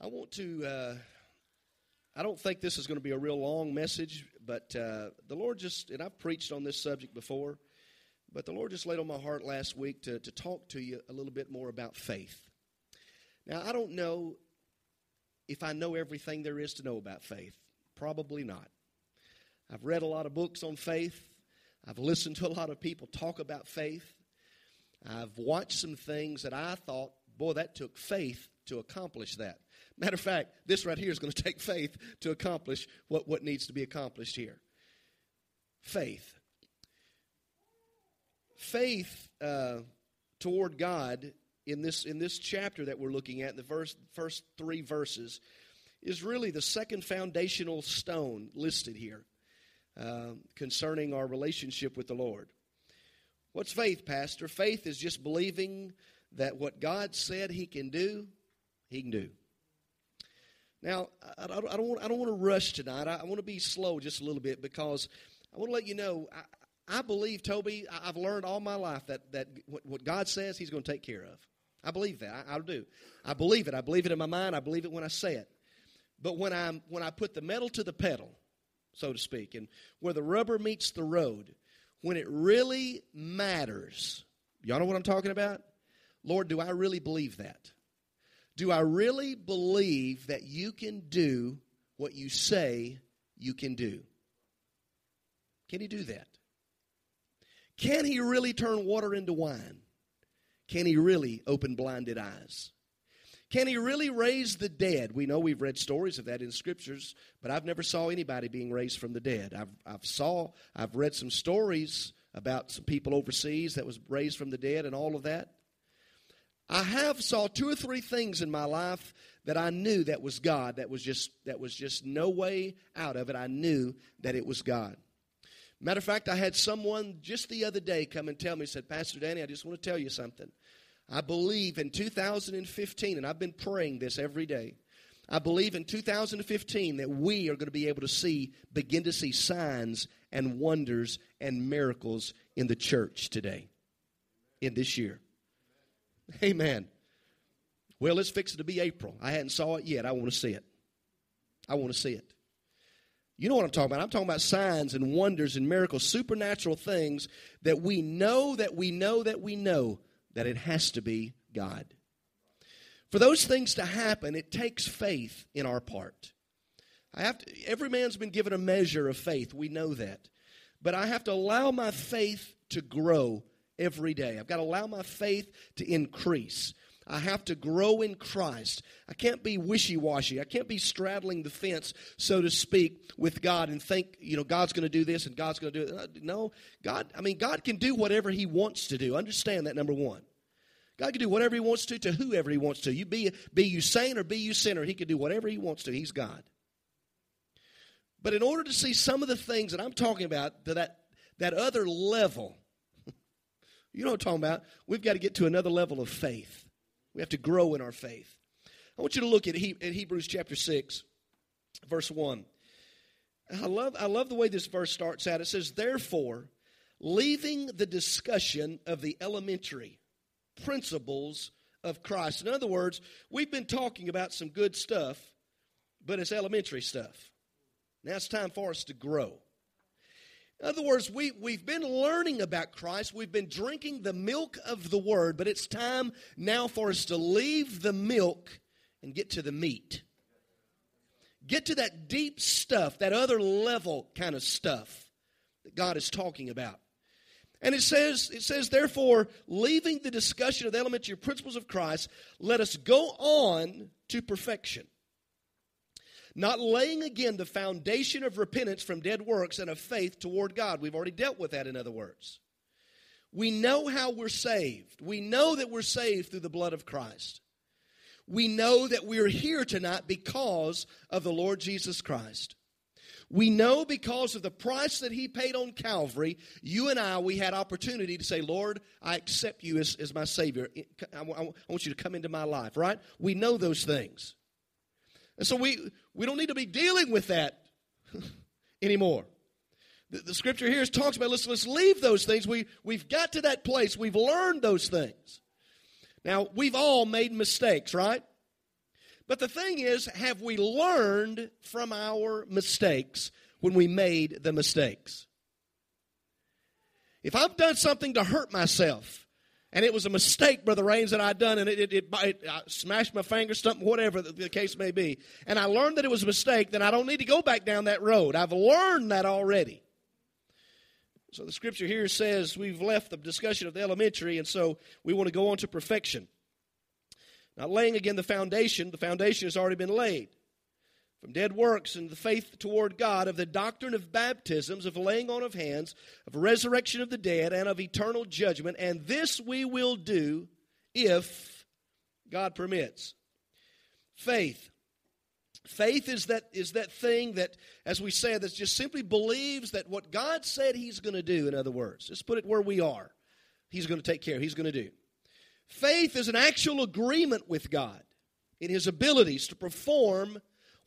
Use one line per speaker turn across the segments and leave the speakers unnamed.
I want to, uh, I don't think this is going to be a real long message, but uh, the Lord just, and I've preached on this subject before, but the Lord just laid on my heart last week to, to talk to you a little bit more about faith. Now, I don't know if I know everything there is to know about faith. Probably not. I've read a lot of books on faith. I've listened to a lot of people talk about faith. I've watched some things that I thought, boy, that took faith to accomplish that. Matter of fact, this right here is going to take faith to accomplish what, what needs to be accomplished here. Faith. Faith uh, toward God in this, in this chapter that we're looking at, in the verse, first three verses, is really the second foundational stone listed here uh, concerning our relationship with the Lord. What's faith, Pastor? Faith is just believing that what God said He can do, He can do. Now, I, I, I don't, want, I don't want to rush tonight. I, I, want to be slow just a little bit because I want to let you know I, I believe, Toby, I've learned all my life that, that what, what God says, He's going to take care of. I believe that. I, I do. I believe it. I believe it in my mind. I believe it when I say it. But when, I'm, when I put the metal to the pedal, so to speak, and where the rubber meets the road, when it really matters, y'all know what I'm talking about? Lord, do I really believe that? Do I really believe that you can do what you say you can do? Can he do that? Can he really turn water into wine? Can he really open blinded eyes? Can he really raise the dead? We know we've read stories of that in scriptures, but I've never saw anybody being raised from the dead. I've, I've saw, I've read some stories about some people overseas that was raised from the dead and all of that. I have saw two or three things in my life that I knew that was God. That was just that was just no way out of it. I knew that it was God. Matter of fact, I had someone just the other day come and tell me, said, Pastor Danny, I just want to tell you something. I believe in 2015, and I've been praying this every day. I believe in 2015 that we are going to be able to see, begin to see signs and wonders and miracles in the church today, in this year. Amen. Well, it's fixing to be April. I hadn't saw it yet. I want to see it. I want to see it. You know what I'm talking about. I'm talking about signs and wonders and miracles, supernatural things that we know that we know that we know that it has to be God. For those things to happen, it takes faith in our part. I have to, every man's been given a measure of faith. We know that. But I have to allow my faith to grow every day. I've got to allow my faith to increase. I have to grow in Christ. I can't be wishy washy. I can't be straddling the fence, so to speak, with God and think, you know, God's going to do this and God's going to do it. Uh, no, God, I mean, God can do whatever He wants to do. Understand that, number one. God can do whatever He wants to to whoever He wants to. You be, be you saint or be you sinner, He can do whatever He wants to. He's God. But in order to see some of the things that I'm talking about, to that, that other level, you know what I'm talking about? We've got to get to another level of faith. We have to grow in our faith. I want you to look at, he, at Hebrews chapter 6, verse 1. I love, I love the way this verse starts out. It says, Therefore, leaving the discussion of the elementary principles of Christ. In other words, we've been talking about some good stuff, but it's elementary stuff. Now it's time for us to grow. In other words, we, we've been learning about Christ. We've been drinking the milk of the Word, but it's time now for us to leave the milk and get to the meat. Get to that deep stuff, that other level kind of stuff that God is talking about. And it says, it says, therefore, leaving the discussion of the elementary principles of Christ, let us go on to perfection not laying again the foundation of repentance from dead works and of faith toward God. We've already dealt with that, in other words. We know how we're saved. We know that we're saved through the blood of Christ. We know that we're here tonight because of the Lord Jesus Christ. We know because of the price that He paid on Calvary, you and I, we had opportunity to say, Lord, I accept you as, as my Savior. I, I want you to come into my life, right? We know those things. And so we, we don't need to be dealing with that anymore. The, the, scripture here talks about let's, let's leave those things. We, we've got to that place. We've learned those things. Now, we've all made mistakes, right? But the thing is, have we learned from our mistakes when we made the mistakes? If I've done something to hurt myself, and it was a mistake, Brother Rains, that I'd done, and it, it, it, it smashed my finger, something, whatever the, the case may be, and I learned that it was a mistake, then I don't need to go back down that road. I've learned that already. So the scripture here says we've left the discussion of the elementary, and so we want to go on to perfection. Now, laying again the foundation, the foundation has already been laid from dead works and the faith toward God, of the doctrine of baptisms, of laying on of hands, of resurrection of the dead, and of eternal judgment. And this we will do if God permits. Faith. Faith is that, is that thing that, as we said, that just simply believes that what God said He's going to do, in other words, let's put it where we are, He's going to take care, He's going to do. Faith is an actual agreement with God in His abilities to perform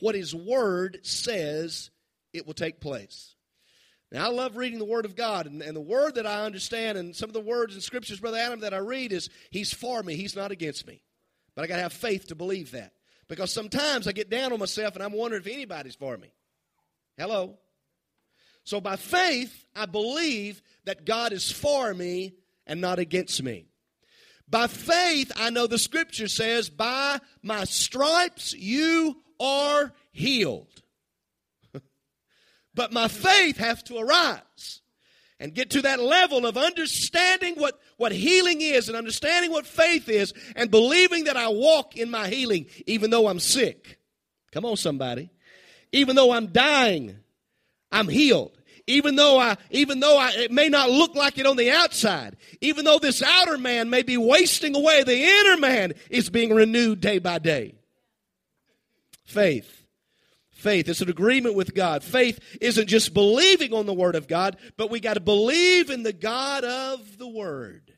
what His Word says it will take place. Now, I love reading the Word of God, and, and the Word that I understand, and some of the words in Scriptures, Brother Adam, that I read is He's for me, He's not against me. But I got to have faith to believe that. Because sometimes I get down on myself and I'm wondering if anybody's for me. Hello? So by faith, I believe that God is for me and not against me. By faith, I know the scripture says, By my stripes you are healed. but my faith has to arise and get to that level of understanding what, what healing is and understanding what faith is and believing that I walk in my healing even though I'm sick. Come on, somebody. Even though I'm dying, I'm healed. Even though I, even though I, it may not look like it on the outside, even though this outer man may be wasting away, the inner man is being renewed day by day. Faith. Faith. It's an agreement with God. Faith isn't just believing on the Word of God, but we got to believe in the God of the Word.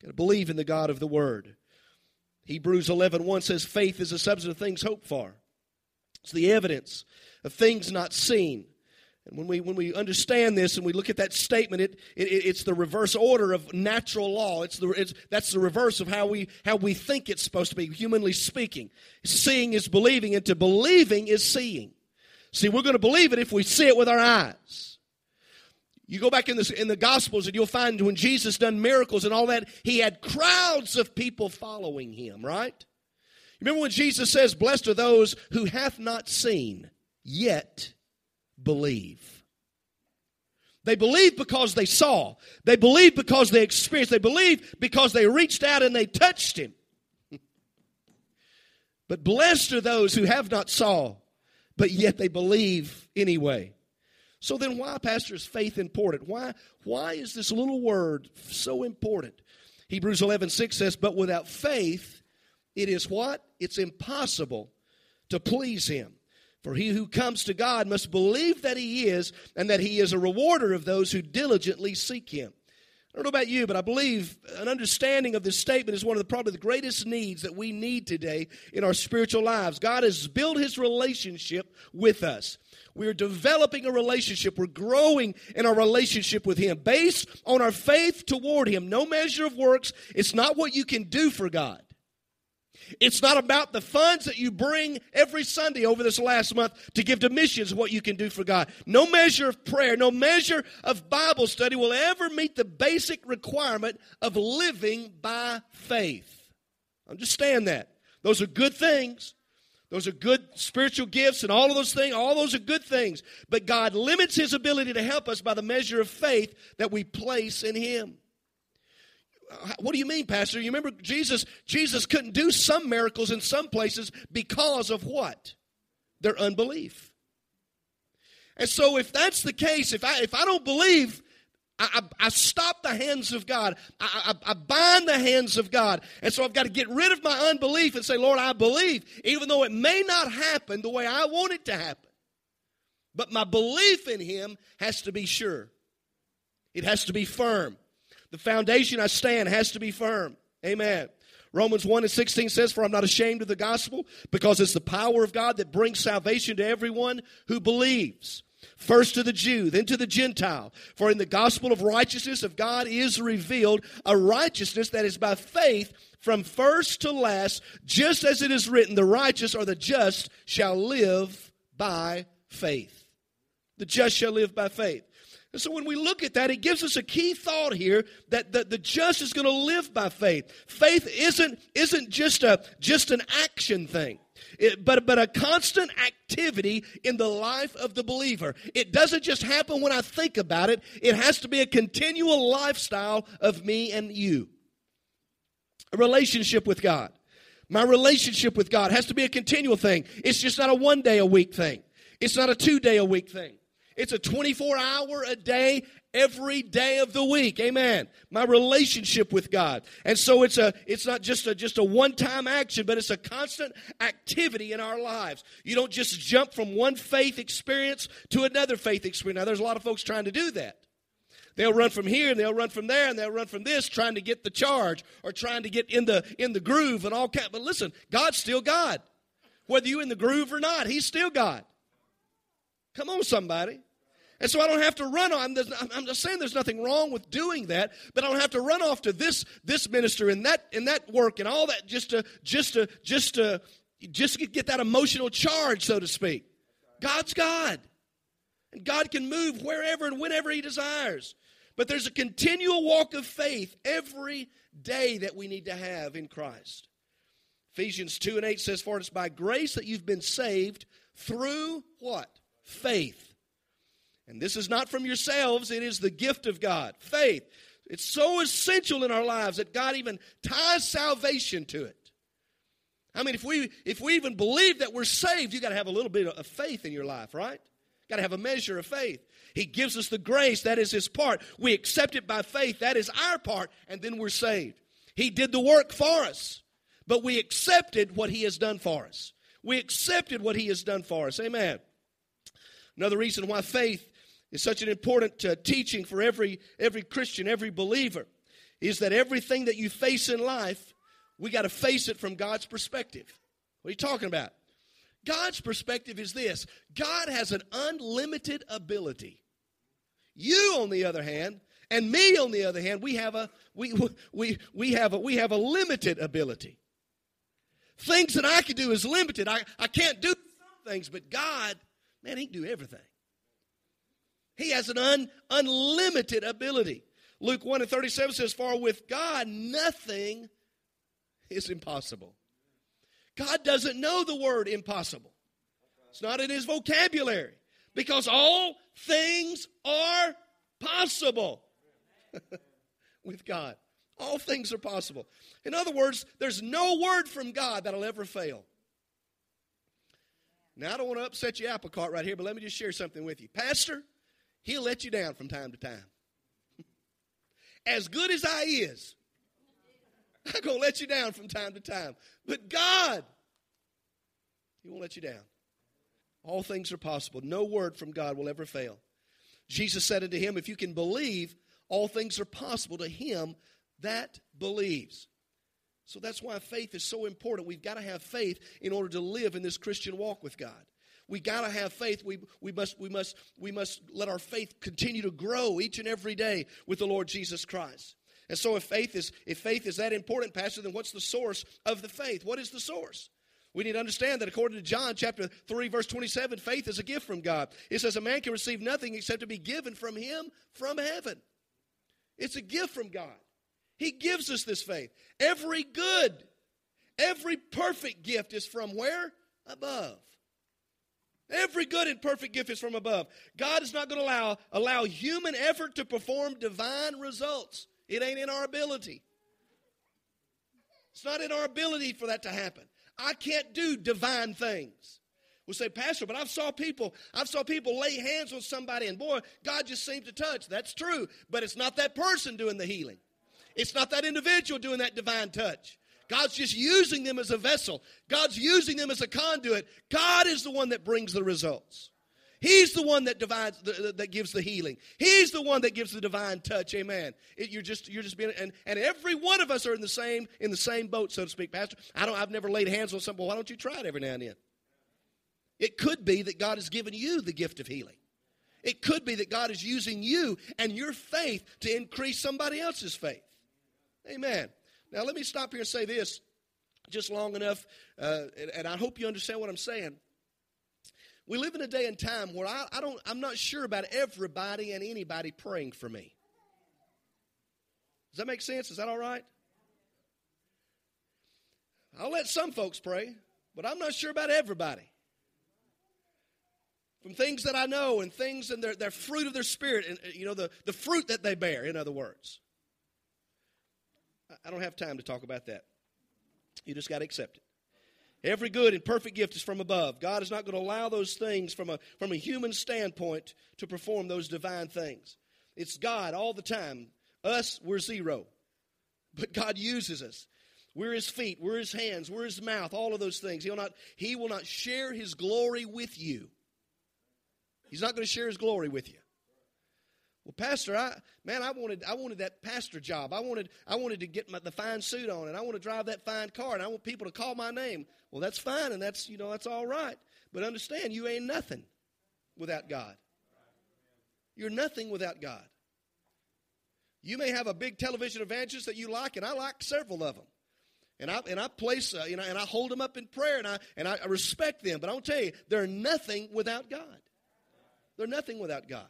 Got to believe in the God of the Word. Hebrews 11 1 says, Faith is the substance of things hoped for. It's the evidence of things not seen. And when we, when we understand this and we look at that statement, it, it, it's the reverse order of natural law. It's the, it's, that's the reverse of how we, how we think it's supposed to be, humanly speaking. Seeing is believing, and to believing is seeing. See, we're going to believe it if we see it with our eyes. You go back in the, in the Gospels and you'll find when Jesus done miracles and all that, he had crowds of people following him, right? Remember when Jesus says, Blessed are those who hath not seen, yet believe. They believe because they saw. They believe because they experienced. They believe because they reached out and they touched him. but blessed are those who have not saw, but yet they believe anyway. So then why, Pastor, is faith important? Why, why is this little word so important? Hebrews 11, 6 says, But without faith, it is what? It's impossible to please him. For he who comes to God must believe that he is, and that he is a rewarder of those who diligently seek him. I don't know about you, but I believe an understanding of this statement is one of the probably the greatest needs that we need today in our spiritual lives. God has built his relationship with us. We're developing a relationship. We're growing in our relationship with Him based on our faith toward Him. No measure of works. It's not what you can do for God. It's not about the funds that you bring every Sunday over this last month to give to missions, what you can do for God. No measure of prayer, no measure of Bible study will ever meet the basic requirement of living by faith. Understand that. Those are good things. Those are good spiritual gifts and all of those things. All those are good things. But God limits His ability to help us by the measure of faith that we place in Him. What do you mean, Pastor? You remember Jesus, Jesus couldn't do some miracles in some places because of what? Their unbelief. And so if that's the case, if I if I don't believe, I, I, I, stop the hands of God. I, I, bind the hands of God. And so I've got to get rid of my unbelief and say, Lord, I believe, even though it may not happen the way I want it to happen. But my belief in Him has to be sure, it has to be firm. The foundation I stand has to be firm. Amen. Romans 1 and 16 says, For I'm not ashamed of the gospel, because it's the power of God that brings salvation to everyone who believes. First to the Jew, then to the Gentile. For in the gospel of righteousness of God is revealed a righteousness that is by faith from first to last, just as it is written, the righteous or the just shall live by faith. The just shall live by faith. And so when we look at that, it gives us a key thought here that the, the just is going to live by faith. Faith isn't, isn't just, a, just an action thing. It, but, but a constant activity in the life of the believer. It doesn't just happen when I think about it, it has to be a continual lifestyle of me and you. A relationship with God. My relationship with God has to be a continual thing. It's just not a one day a week thing, it's not a two day a week thing. It's a 24 hour a day, every day of the week. Amen. My relationship with God. And so it's a it's not just a just a one-time action, but it's a constant activity in our lives. You don't just jump from one faith experience to another faith experience. Now there's a lot of folks trying to do that. They'll run from here and they'll run from there and they'll run from this trying to get the charge or trying to get in the in the groove and all kind. But listen, God's still God. Whether you in the groove or not, He's still God. Come on, somebody. And so I don't have to run on. I'm just saying there's nothing wrong with doing that, but I don't have to run off to this this minister and that and that work and all that just to just to just to just get that emotional charge, so to speak. God's God. And God can move wherever and whenever He desires. But there's a continual walk of faith every day that we need to have in Christ. Ephesians 2 and 8 says, For it's by grace that you've been saved through what? Faith. And this is not from yourselves, it is the gift of God. Faith. It's so essential in our lives that God even ties salvation to it. I mean, if we if we even believe that we're saved, you got to have a little bit of faith in your life, right? Got to have a measure of faith. He gives us the grace, that is his part. We accept it by faith, that is our part, and then we're saved. He did the work for us, but we accepted what he has done for us. We accepted what he has done for us. Amen. Another reason why faith is such an important uh, teaching for every, every Christian, every believer, is that everything that you face in life, we got to face it from God's perspective. What are you talking about? God's perspective is this God has an unlimited ability. You, on the other hand, and me, on the other hand, we have a we we we have a we have a limited ability. Things that I can do is limited. I, I can't do some things, but God, man, he can do everything. He has an un, unlimited ability. Luke 1 and 37 says, For with God nothing is impossible. God doesn't know the word impossible, it's not in his vocabulary because all things are possible with God. All things are possible. In other words, there's no word from God that'll ever fail. Now, I don't want to upset your apple cart right here, but let me just share something with you. Pastor, He'll let you down from time to time. As good as I is, I'm going to let you down from time to time. But God, He won't let you down. All things are possible. No word from God will ever fail. Jesus said unto him, If you can believe, all things are possible to him that believes. So that's why faith is so important. We've got to have faith in order to live in this Christian walk with God. We got to have faith. We, we, must, we, must, we must let our faith continue to grow each and every day with the Lord Jesus Christ. And so if faith is if faith is that important, Pastor, then what's the source of the faith? What is the source? We need to understand that according to John chapter 3, verse 27, faith is a gift from God. It says a man can receive nothing except to be given from him from heaven. It's a gift from God. He gives us this faith. Every good, every perfect gift is from where? Above. Every good and perfect gift is from above. God is not going to allow, allow human effort to perform divine results. It ain't in our ability. It's not in our ability for that to happen. I can't do divine things. We say, Pastor, but I've saw people, I've saw people lay hands on somebody, and boy, God just seemed to touch. That's true, but it's not that person doing the healing. It's not that individual doing that divine touch. God's just using them as a vessel. God's using them as a conduit. God is the one that brings the results. He's the one that divides, that gives the healing. He's the one that gives the divine touch. Amen. It, you're just, you're just being, and, and every one of us are in the same, in the same boat, so to speak. Pastor, I don't, I've never laid hands on someone. Why don't you try it every now and then? It could be that God has given you the gift of healing. It could be that God is using you and your faith to increase somebody else's faith. Amen. Now, let me stop here and say this just long enough, uh, and, and, I hope you understand what I'm saying. We live in a day and time where I, I don't, I'm not sure about everybody and anybody praying for me. Does that make sense? Is that all right? I'll let some folks pray, but I'm not sure about everybody. From things that I know and things and their, their fruit of their spirit, and you know, the, the fruit that they bear, in other words. I don't have time to talk about that. You just got to accept it. Every good and perfect gift is from above. God is not going to allow those things from a, from a human standpoint to perform those divine things. It's God all the time. Us, we're zero. But God uses us. We're his feet, we're his hands, we're his mouth, all of those things. He'll not, he will not share his glory with you. He's not going to share his glory with you. Well, Pastor, I man, I wanted I wanted that pastor job. I wanted I wanted to get my, the fine suit on, and I want to drive that fine car, and I want people to call my name. Well, that's fine, and that's you know that's all right. But understand, you ain't nothing without God. You're nothing without God. You may have a big television evangelist that you like, and I like several of them. And I, and I place, uh, you know, and I hold them up in prayer and I, and I respect them. But I'll tell you, they're nothing without God. They're nothing without God.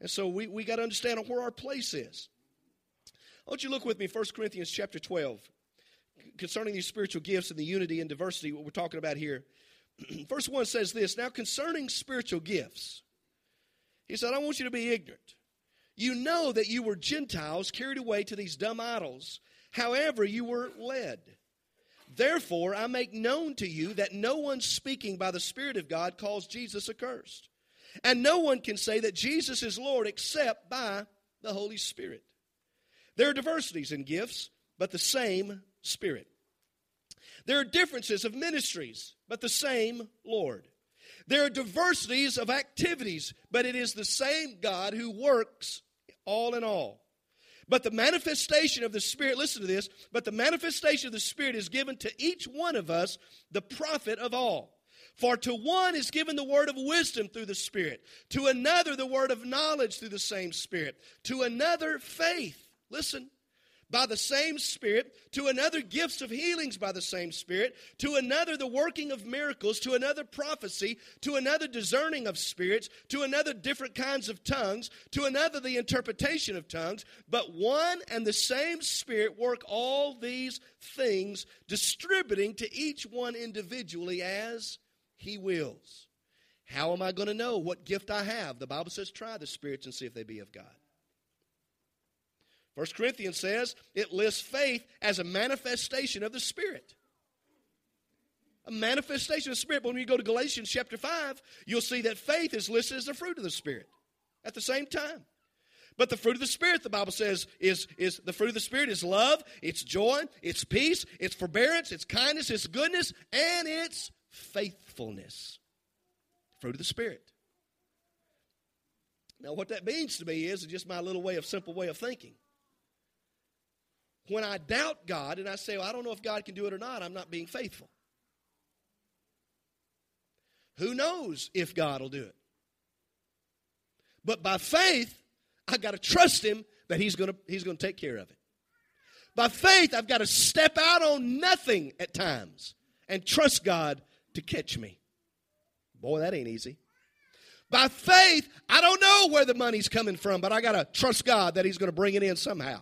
And so we, we got to understand where our place is. I want you to look with me, 1 Corinthians chapter 12, concerning these spiritual gifts and the unity and diversity, what we're talking about here. Verse 1 says this Now, concerning spiritual gifts, he said, I want you to be ignorant. You know that you were Gentiles carried away to these dumb idols, however, you were led. Therefore, I make known to you that no one speaking by the Spirit of God calls Jesus accursed. And no one can say that Jesus is Lord except by the Holy Spirit. There are diversities in gifts, but the same Spirit. There are differences of ministries, but the same Lord. There are diversities of activities, but it is the same God who works all in all. But the manifestation of the Spirit, listen to this, but the manifestation of the Spirit is given to each one of us the profit of all. For to one is given the word of wisdom through the Spirit, to another the word of knowledge through the same Spirit, to another faith. Listen, by the same Spirit, to another gifts of healings by the same Spirit, to another the working of miracles, to another prophecy, to another discerning of spirits, to another different kinds of tongues, to another the interpretation of tongues. But one and the same Spirit work all these things, distributing to each one individually as he wills. How am I going to know what gift I have? The Bible says, try the spirits and see if they be of God. First Corinthians says it lists faith as a manifestation of the Spirit. A manifestation of the Spirit. But when you go to Galatians chapter 5, you'll see that faith is listed as the fruit of the Spirit at the same time. But the fruit of the Spirit, the Bible says, is, is the fruit of the Spirit is love, it's joy, it's peace, it's forbearance, it's kindness, it's goodness, and it's faithfulness. Fruit of the Spirit. Now, what that means to me is just my little way of simple way of thinking. When I doubt God and I say, well, I don't know if God can do it or not, I'm not being faithful. Who knows if God will do it? But by faith, I've got to trust Him that He's going to, he's going to take care of it. By faith, I've got to step out on nothing at times and trust God to catch me. Boy, that ain't easy. By faith, I don't know where the money's coming from, but I got to trust God that He's going to bring it in somehow.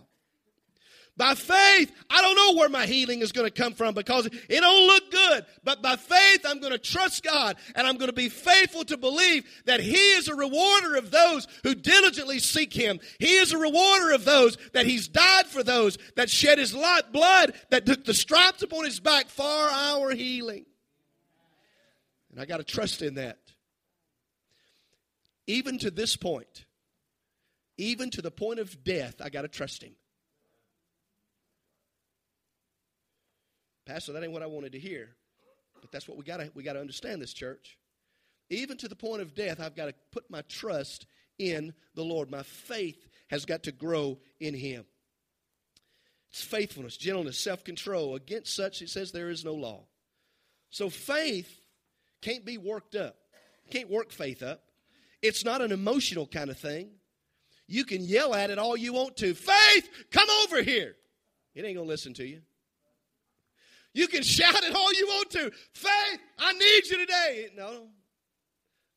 By faith, I don't know where my healing is going to come from because it don't look good. But by faith, I'm going to trust God and I'm going to be faithful to believe that He is a rewarder of those who diligently seek Him. He is a rewarder of those that He's died for those that shed His blood, that took the stripes upon His back for our healing. And I got to trust in that. Even to this point, even to the point of death, I got to trust him. Pastor, that ain't what I wanted to hear. But that's what we got to we got to understand this church. Even to the point of death, I've got to put my trust in the Lord. My faith has got to grow in him. It's faithfulness, gentleness, self-control. Against such it says there is no law. So faith can't be worked up. Can't work faith up. It's not an emotional kind of thing. You can yell at it all you want to. Faith, come over here. It ain't going to listen to you. You can shout it all you want to. Faith, I need you today. No,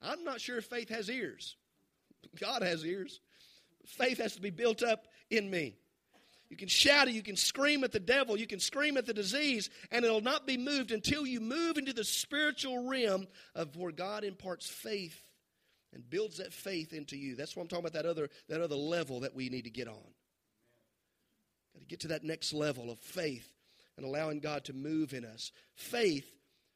I'm not sure if faith has ears. God has ears. Faith has to be built up in me. You can shout it, you can scream at the devil, you can scream at the disease, and it'll not be moved until you move into the spiritual realm of where God imparts faith and builds that faith into you. That's why I'm talking about, that other, that other level that we need to get on. Got to get to that next level of faith and allowing God to move in us. Faith,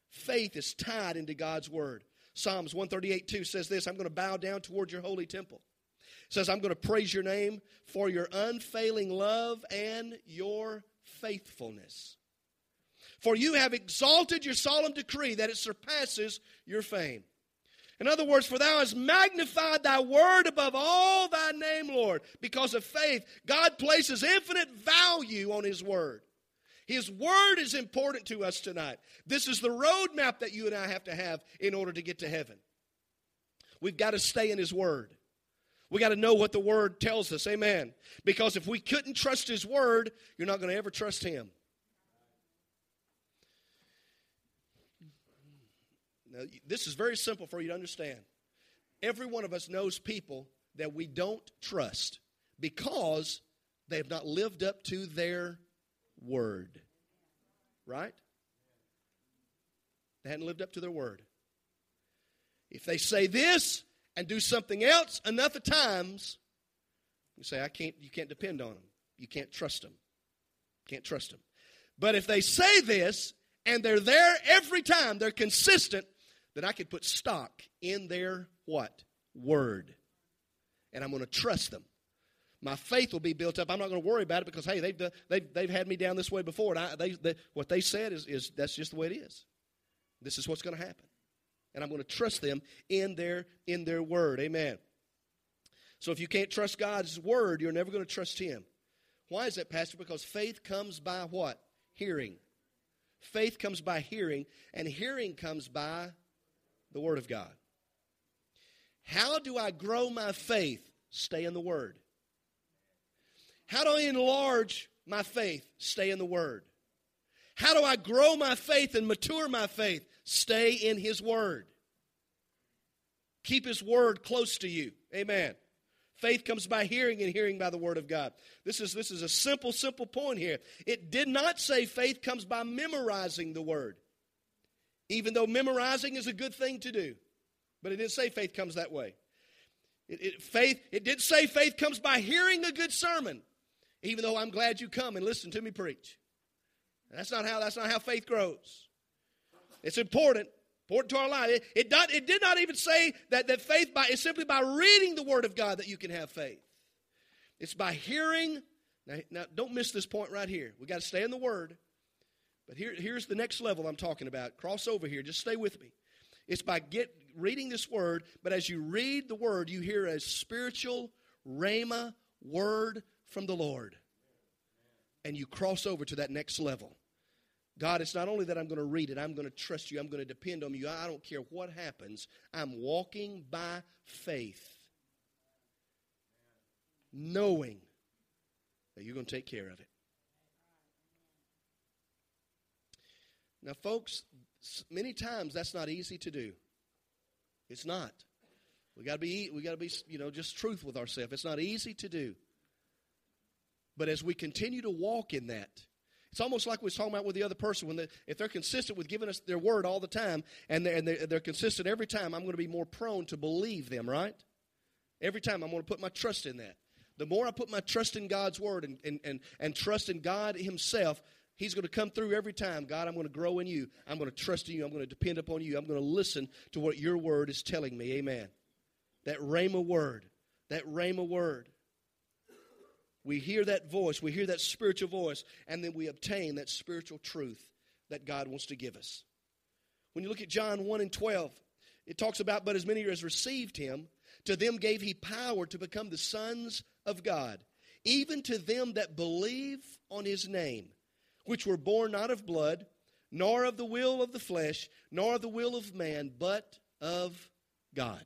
faith is tied into God's word. Psalms 138 2 says this I'm going to bow down toward your holy temple. Says, I'm going to praise your name for your unfailing love and your faithfulness. For you have exalted your solemn decree that it surpasses your fame. In other words, for thou hast magnified thy word above all thy name, Lord. Because of faith, God places infinite value on his word. His word is important to us tonight. This is the roadmap that you and I have to have in order to get to heaven. We've got to stay in his word. We got to know what the word tells us. Amen. Because if we couldn't trust his word, you're not going to ever trust him. Now, this is very simple for you to understand. Every one of us knows people that we don't trust because they have not lived up to their word. Right? They hadn't lived up to their word. If they say this and do something else enough of times, you say, I can't, you can't depend on them. You can't trust them. Can't trust them. But if they say this and they're there every time, they're consistent, then I could put stock in their what? Word. And I'm going to trust them. My faith will be built up. I'm not going to worry about it because, hey, they've, they've, they've had me down this way before. And I, they, they, what they said is, is that's just the way it is. This is what's going to happen. And I'm going to trust them in their, in their word. Amen. So if you can't trust God's word, you're never going to trust Him. Why is that, Pastor? Because faith comes by what? Hearing. Faith comes by hearing, and hearing comes by the Word of God. How do I grow my faith? Stay in the Word. How do I enlarge my faith? Stay in the Word. How do I grow my faith and mature my faith? Stay in His Word. Keep His Word close to you. Amen. Faith comes by hearing, and hearing by the Word of God. This is, this is a simple, simple point here. It did not say faith comes by memorizing the Word even though memorizing is a good thing to do. But it didn't say faith comes that way. It, it, faith, it did say faith comes by hearing a good sermon, even though I'm glad you come and listen to me preach. That's not how, that's not how faith grows. It's important, important to our life. It, it, not, it did not even say that, that faith by, is simply by reading the Word of God that you can have faith. It's by hearing. Now, now don't miss this point right here. we got to stay in the Word. But here, here's the next level I'm talking about. Cross over here. Just stay with me. It's by get reading this word, but as you read the word, you hear a spiritual rhema word from the Lord. And you cross over to that next level. God, it's not only that I'm going to read it, I'm going to trust you, I'm going to depend on you. I don't care what happens. I'm walking by faith, knowing that you're going to take care of it. Now, folks, many times that's not easy to do. It's not. We got to be we got to be you know just truth with ourselves. It's not easy to do. But as we continue to walk in that, it's almost like we was talking about with the other person. When they, if they're consistent with giving us their word all the time, and they're, and they're, they're consistent every time, I'm going to be more prone to believe them. Right? Every time, I'm going to put my trust in that. The more I put my trust in God's word and, and, and, and trust in God Himself, He's going to come through every time. God, I'm going to grow in you. I'm going to trust in you. I'm going to depend upon you. I'm going to listen to what your word is telling me. Amen. That Rhema word. That Rhema word. We hear that voice. We hear that spiritual voice. And then we obtain that spiritual truth that God wants to give us. When you look at John 1 and 12, it talks about, but as many as received him, to them gave he power to become the sons of God, even to them that believe on his name which were born not of blood, nor of the will of the flesh, nor of the will of man, but of God.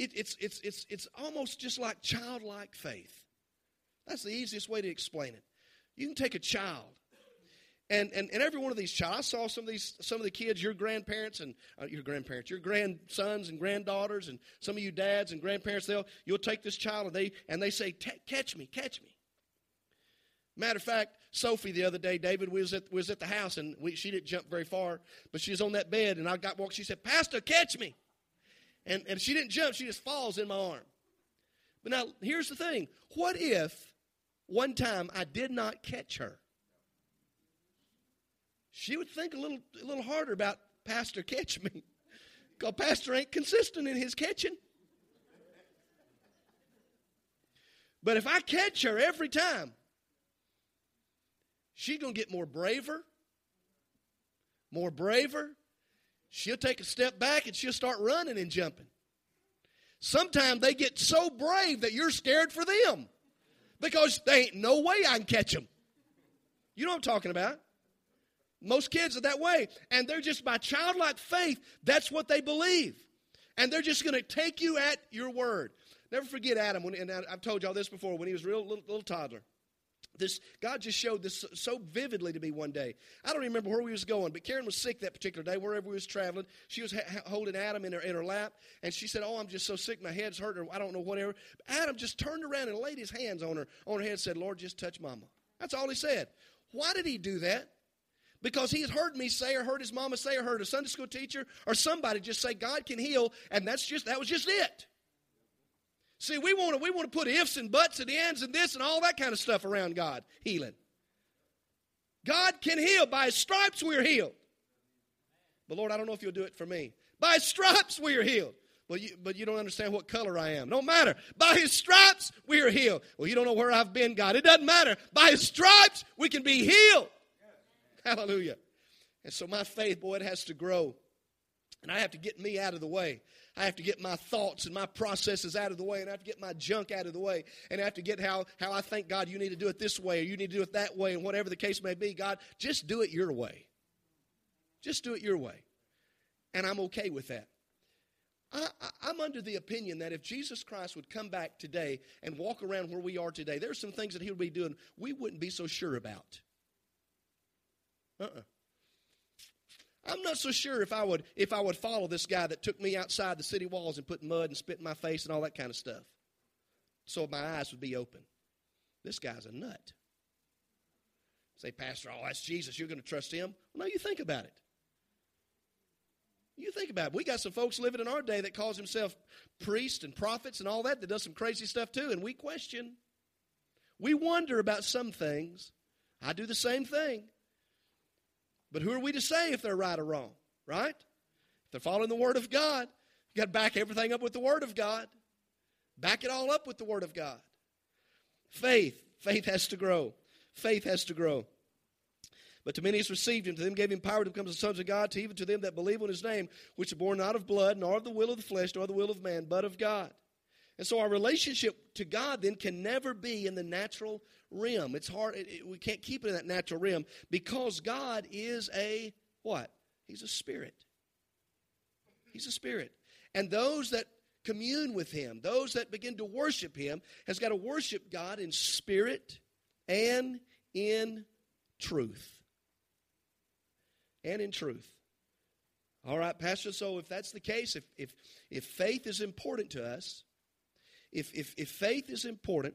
It, it's, it's, it's, it's almost just like childlike faith. That's the easiest way to explain it. You can take a child. And, and, and every one of these child, I saw some of these some of the kids, your grandparents and uh, your grandparents, your grandsons and granddaughters, and some of you dads and grandparents. They'll you'll take this child and they and they say, "Catch me, catch me." Matter of fact, Sophie the other day, David was at was at the house and we, she didn't jump very far, but she was on that bed and I got walked. She said, "Pastor, catch me," and and she didn't jump. She just falls in my arm. But now here's the thing: what if one time I did not catch her? she would think a little, a little harder about Pastor catch me. Because Pastor ain't consistent in his catching. But if I catch her every time, she's going to get more braver, more braver. She'll take a step back and she'll start running and jumping. Sometimes they get so brave that you're scared for them because they ain't no way I can catch them. You know what I'm talking about? Most kids are that way. And they're just by childlike faith, that's what they believe. And they're just going to take you at your word. Never forget Adam, when, and I've told y'all this before, when he was a real little, little toddler. This God just showed this so vividly to me one day. I don't remember where we was going, but Karen was sick that particular day. Wherever we was traveling, she was ha- holding Adam in her in her lap, and she said, "Oh, I'm just so sick, my head's hurting. I don't know whatever." Adam just turned around and laid his hands on her on her head, and said, "Lord, just touch Mama." That's all he said. Why did he do that? because he had heard me say or heard his mama say or heard a Sunday school teacher or somebody just say God can heal and that's just that was just it. See, we want to we want to put ifs and buts and ends and this and all that kind of stuff around God healing. God can heal by his stripes we are healed. But Lord, I don't know if you'll do it for me. By his stripes we are healed. Well, you, but you don't understand what color I am. Don't matter. By his stripes we are healed. Well, you don't know where I've been, God. It doesn't matter. By his stripes we can be healed. Hallelujah. And so my faith, boy, it has to grow. And I have to get me out of the way. I have to get my thoughts and my processes out of the way, and I have to get my junk out of the way, and I have to get how, how I think, God, you need to do it this way, or you need to do it that way, and whatever the case may be, God, just do it your way. Just do it your way. And I'm okay with that. I, am under the opinion that if Jesus Christ would come back today and walk around where we are today, there's some things that he would be doing we wouldn't be so sure about. Uh-uh. I'm not so sure if I would if I would follow this guy that took me outside the city walls and put mud and spit in my face and all that kind of stuff. So my eyes would be open. This guy's a nut. Say, Pastor, oh, that's Jesus. You're going to trust him? Well, no, you think about it. You think about it. We got some folks living in our day that calls himself priests and prophets and all that that does some crazy stuff too, and we question. We wonder about some things. I do the same thing. But who are we to say if they're right or wrong, right? If they're following the Word of God, you got to back everything up with the Word of God. Back it all up with the Word of God. Faith. Faith has to grow. Faith has to grow. But to many as received him, to them gave him power to become the sons of God, to even to them that believe on his name, which are born not of blood, nor of the will of the flesh, nor of the will of man, but of God. And so our relationship to God then can never be in the natural realm. It's hard, it, it, we can't keep it in that natural realm because God is a what? He's a spirit. He's a spirit. And those that commune with him, those that begin to worship him, has got to worship God in spirit and in truth. And in truth. All right, Pastor, so if that's the case, if, if, if faith is important to us, if, if, if faith is important,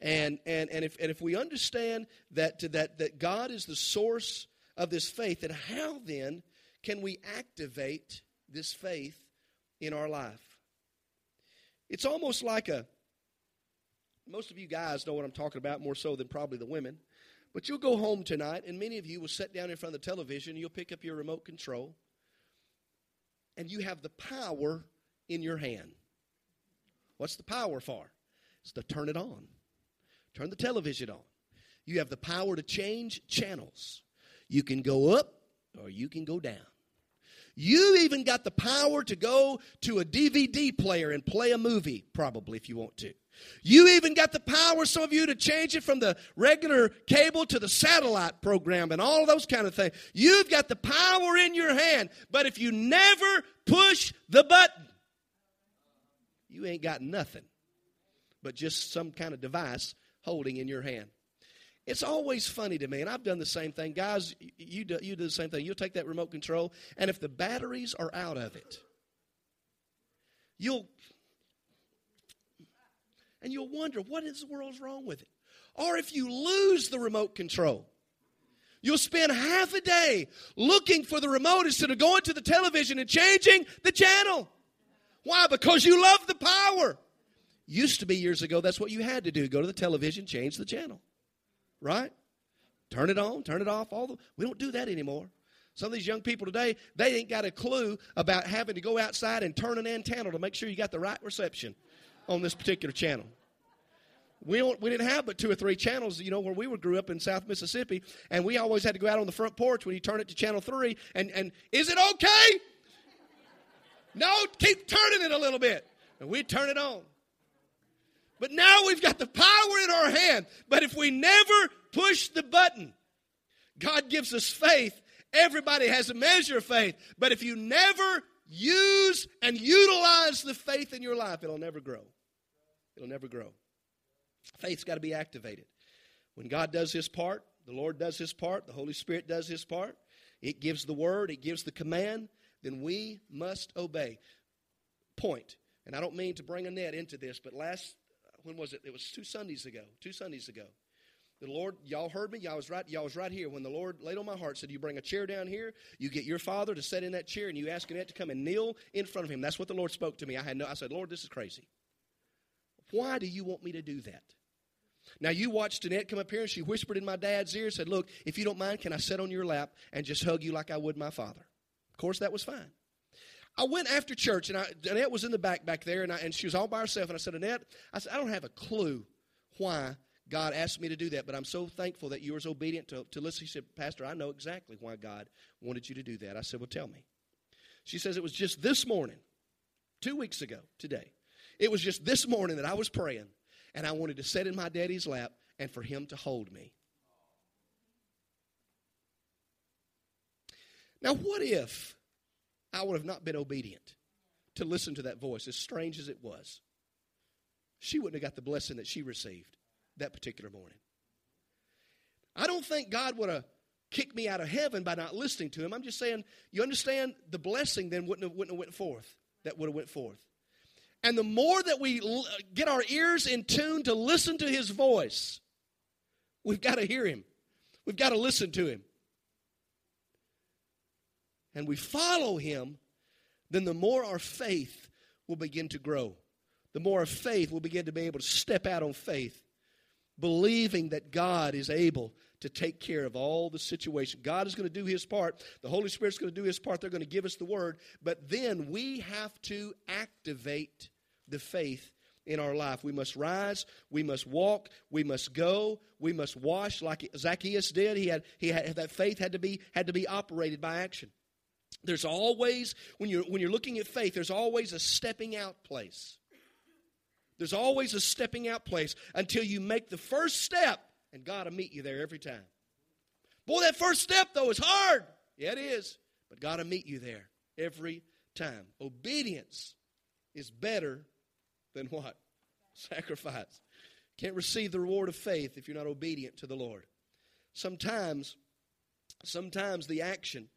and, and, and, if, and if we understand that, that, that God is the source of this faith, then how then can we activate this faith in our life? It's almost like a, most of you guys know what I'm talking about more so than probably the women. But you'll go home tonight, and many of you will sit down in front of the television, you'll pick up your remote control, and you have the power in your hand. What's the power for? It's to turn it on. Turn the television on. You have the power to change channels. You can go up or you can go down. You even got the power to go to a DVD player and play a movie, probably, if you want to. You even got the power, some of you, to change it from the regular cable to the satellite program and all those kind of things. You've got the power in your hand. But if you never push the button, you ain't got nothing but just some kind of device holding in your hand. It's always funny to me, and I've done the same thing. Guys, you do, you do the same thing. You'll take that remote control, and if the batteries are out of it, you'll and you'll wonder what in the world's wrong with it. Or if you lose the remote control, you'll spend half a day looking for the remote instead of going to the television and changing the channel. Why? Because you love the power. Used to be years ago, that's what you had to do go to the television, change the channel. Right? Turn it on, turn it off. All the, we don't do that anymore. Some of these young people today, they ain't got a clue about having to go outside and turn an antenna to make sure you got the right reception on this particular channel. We, don't, we didn't have but two or three channels, you know, where we were grew up in South Mississippi, and we always had to go out on the front porch when you turn it to channel three, and, and is it okay? No, keep turning it a little bit. And we'd turn it on. But now we've got the power in our hand. But if we never push the button, God gives us faith. Everybody has a measure of faith. But if you never use and utilize the faith in your life, it'll never grow. It'll never grow. Faith's got to be activated. When God does his part, the Lord does his part, the Holy Spirit does his part, it gives the word, it gives the command, then we must obey. Point. And I don't mean to bring Annette into this, but last, when was it? It was two Sundays ago. Two Sundays ago. The Lord, y'all heard me. Y'all was right. Y'all was right here when the Lord laid on my heart. Said, "You bring a chair down here. You get your father to sit in that chair, and you ask Annette to come and kneel in front of him." That's what the Lord spoke to me. I had no. I said, "Lord, this is crazy. Why do you want me to do that?" Now you watched Annette come up here, and she whispered in my dad's ear, said, "Look, if you don't mind, can I sit on your lap and just hug you like I would my father?" Of course, that was fine. I went after church, and I, Annette was in the back back there, and, I, and she was all by herself. And I said, Annette, I said, I don't have a clue why God asked me to do that, but I'm so thankful that you were obedient to, to listen. She said, Pastor, I know exactly why God wanted you to do that. I said, Well, tell me. She says, It was just this morning, two weeks ago, today. It was just this morning that I was praying, and I wanted to sit in my daddy's lap and for him to hold me. Now, what if I would have not been obedient to listen to that voice, as strange as it was? She wouldn't have got the blessing that she received that particular morning. I don't think God would have kicked me out of heaven by not listening to him. I'm just saying, you understand, the blessing then wouldn't have, wouldn't have went forth. That would have went forth. And the more that we l- get our ears in tune to listen to his voice, we've got to hear him. We've got to listen to him. And we follow him, then the more our faith will begin to grow. The more our faith will begin to be able to step out on faith believing that God is able to take care of all the situation. God is going to do his part. The Holy Spirit's going to do his part. They're going to give us the word. But then we have to activate the faith in our life. We must rise, we must walk, we must go, we must wash like Zacchaeus did. He had he had that faith had to be had to be operated by action. There's always when you're when you're looking at faith, there's always a stepping out place. There's always a stepping out place until you make the first step, and God will meet you there every time. Boy, that first step, though, is hard. Yeah, it is. But God will meet you there every time. Obedience is better than what? Sacrifice. Can't receive the reward of faith if you're not obedient to the Lord. Sometimes, sometimes the action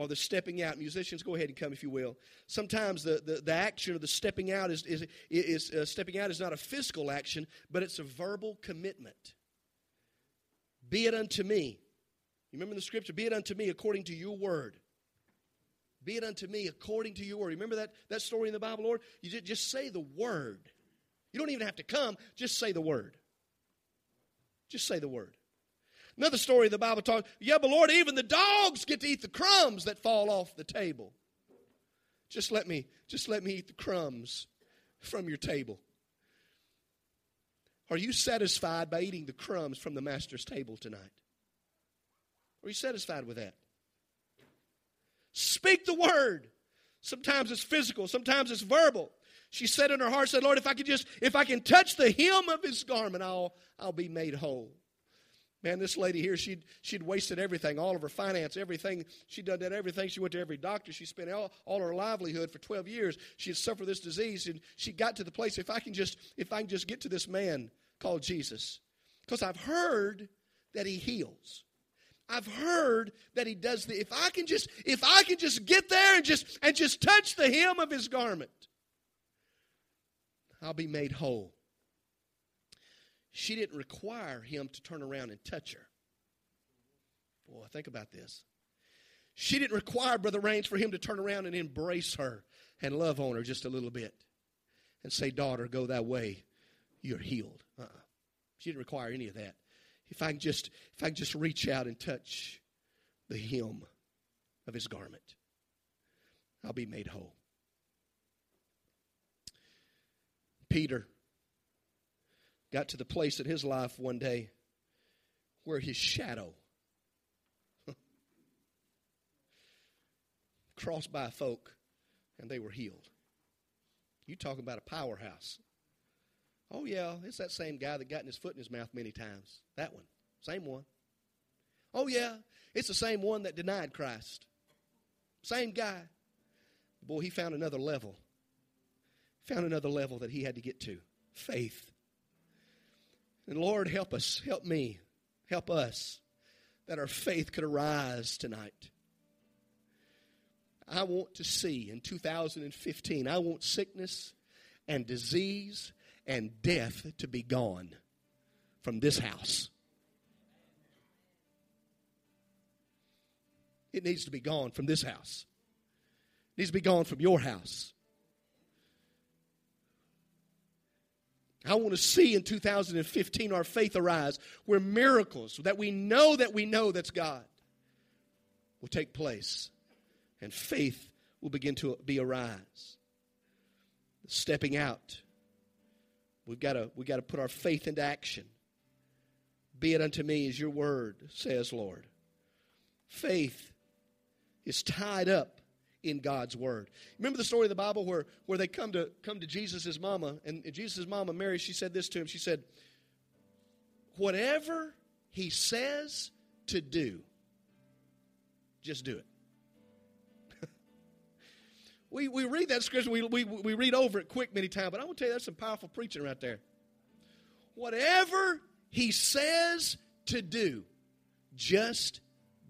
or the stepping out. Musicians, go ahead and come if you will. Sometimes the, the, the action of the stepping out is, is, is uh, stepping out is not a physical action, but it's a verbal commitment. Be it unto me. You remember the scripture? Be it unto me according to your word. Be it unto me according to your word. Remember that, that story in the Bible, Lord? You just, just say the word. You don't even have to come, just say the word. Just say the word. Another story the Bible talks, yeah, but Lord, even the dogs get to eat the crumbs that fall off the table. Just let me, just let me eat the crumbs from your table. Are you satisfied by eating the crumbs from the master's table tonight? Are you satisfied with that? Speak the word. Sometimes it's physical, sometimes it's verbal. She said in her heart, said, Lord, if I could just, if I can touch the hem of his garment, I'll, I'll be made whole. Man, this lady here, she'd, she'd wasted everything, all of her finance, everything. She'd done that everything. She went to every doctor. She spent all, all her livelihood for 12 years. She had suffered this disease, and she got to the place, if I can just, if I can just get to this man called Jesus. Because I've heard that he heals. I've heard that he does the if I can just if I can just get there and just and just touch the hem of his garment, I'll be made whole. She didn't require him to turn around and touch her. Boy, think about this. She didn't require Brother Rains for him to turn around and embrace her and love on her just a little bit and say, Daughter, go that way. You're healed. Uh-uh. She didn't require any of that. If I can just if I can just reach out and touch the hem of his garment, I'll be made whole. Peter got to the place in his life one day where his shadow crossed by folk and they were healed. You talk about a powerhouse. Oh, yeah, it's that same guy that got his foot in his mouth many times. That one. Same one. Oh, yeah, it's the same one that denied Christ. Same guy. Boy, he found another level. Found another level that he had to get to faith. And Lord, help us, help me, help us that our faith could arise tonight. I want to see in 2015, I want sickness and disease and death to be gone from this house. It needs to be gone from this house. It needs to be gone from your house. I want to see in 2015 our faith arise where miracles that we know that we know that's God will take place and faith will begin to be arise. Stepping out. We've got to, we've got to put our faith into action. Be it unto me as your word says, Lord. Faith is tied up in God's word. Remember the story of the Bible where, where they come to come to Jesus' mama, and Jesus' mama, Mary, she said this to him. She said, Whatever he says to do, just do it. we, we read that scripture, we, we, we read over it quick many times, but I want to tell you that's some powerful preaching right there. Whatever he says to do, just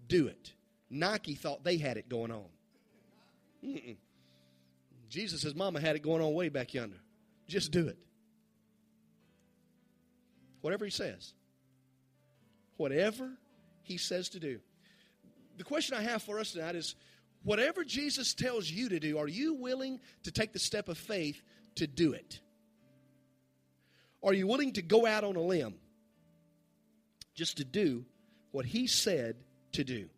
do it. Nike thought they had it going on. Mm-mm. Jesus' says, mama had it going on way back yonder. Just do it. Whatever he says. Whatever he says to do. The question I have for us tonight is whatever Jesus tells you to do, are you willing to take the step of faith to do it? Are you willing to go out on a limb just to do what he said to do?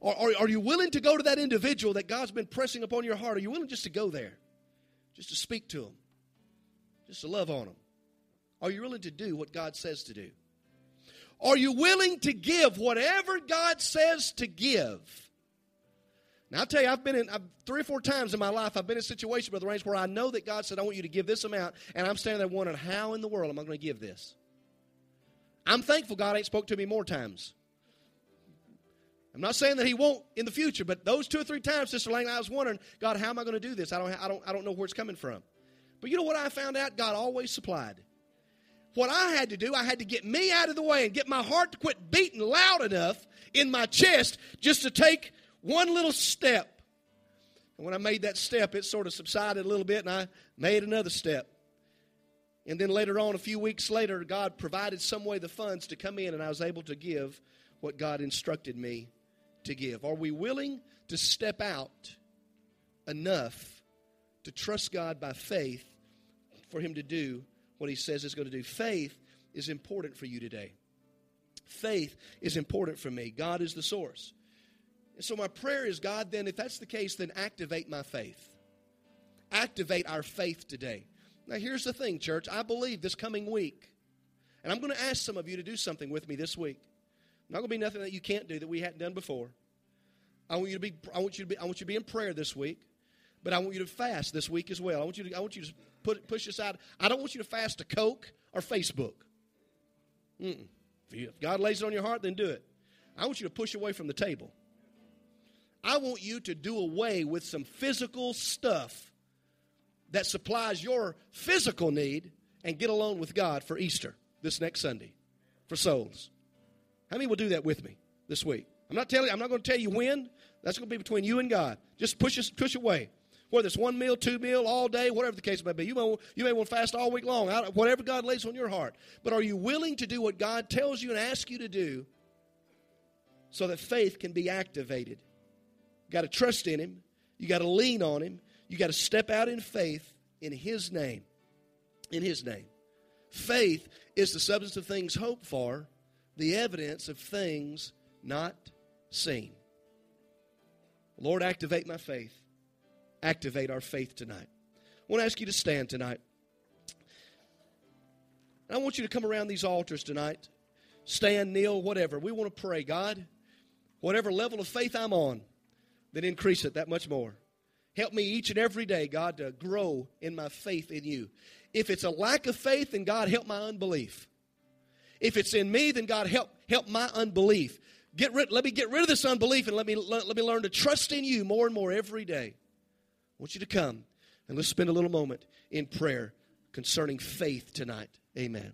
Or, or are you willing to go to that individual that God's been pressing upon your heart? Are you willing just to go there? Just to speak to them? Just to love on them? Are you willing to do what God says to do? Are you willing to give whatever God says to give? Now, I'll tell you, I've been in I've, three or four times in my life, I've been in a situation, Brother Range, where I know that God said, I want you to give this amount, and I'm standing there wondering, how in the world am I going to give this? I'm thankful God ain't spoke to me more times. I'm not saying that he won't in the future, but those two or three times, Sister Lang, I was wondering, God, how am I going to do this? I don't, I don't, I don't know where it's coming from. But you know what I found out? God always supplied. What I had to do, I had to get me out of the way and get my heart to quit beating loud enough in my chest just to take one little step. And when I made that step, it sort of subsided a little bit, and I made another step. And then later on, a few weeks later, God provided some way the funds to come in, and I was able to give what God instructed me to give? Are we willing to step out enough to trust God by faith for Him to do what He says He's going to do? Faith is important for you today. Faith is important for me. God is the source. And so, my prayer is God, then, if that's the case, then activate my faith. Activate our faith today. Now, here's the thing, church. I believe this coming week, and I'm going to ask some of you to do something with me this week. Not going to be nothing that you can't do that we hadn't done before. I want you to be. I want you to be. I want you to be in prayer this week, but I want you to fast this week as well. I want you to. I want you to put push aside. I don't want you to fast to Coke or Facebook. Mm-mm. If God lays it on your heart, then do it. I want you to push away from the table. I want you to do away with some physical stuff that supplies your physical need and get alone with God for Easter this next Sunday for souls. How many will do that with me this week? I'm not telling. I'm not going to tell you when. That's going to be between you and God. Just push us, push away. Whether it's one meal, two meal, all day, whatever the case may be. You may, you may want to fast all week long, whatever God lays on your heart. But are you willing to do what God tells you and asks you to do so that faith can be activated? You got to trust in Him. You got to lean on Him. You got to step out in faith in His name. In His name. Faith is the substance of things hoped for, the evidence of things not seen. Lord, activate my faith. Activate our faith tonight. I want to ask you to stand tonight. I want you to come around these altars tonight. Stand, kneel, whatever. We want to pray, God, whatever level of faith I'm on, then increase it that much more. Help me each and every day, God, to grow in my faith in you. If it's a lack of faith, then God, help my unbelief. If it's in me, then God, help, help my unbelief. Get rid, let me get rid of this unbelief and let me, let, let me learn to trust in you more and more every day. I want you to come and let's spend a little moment in prayer concerning faith tonight. Amen.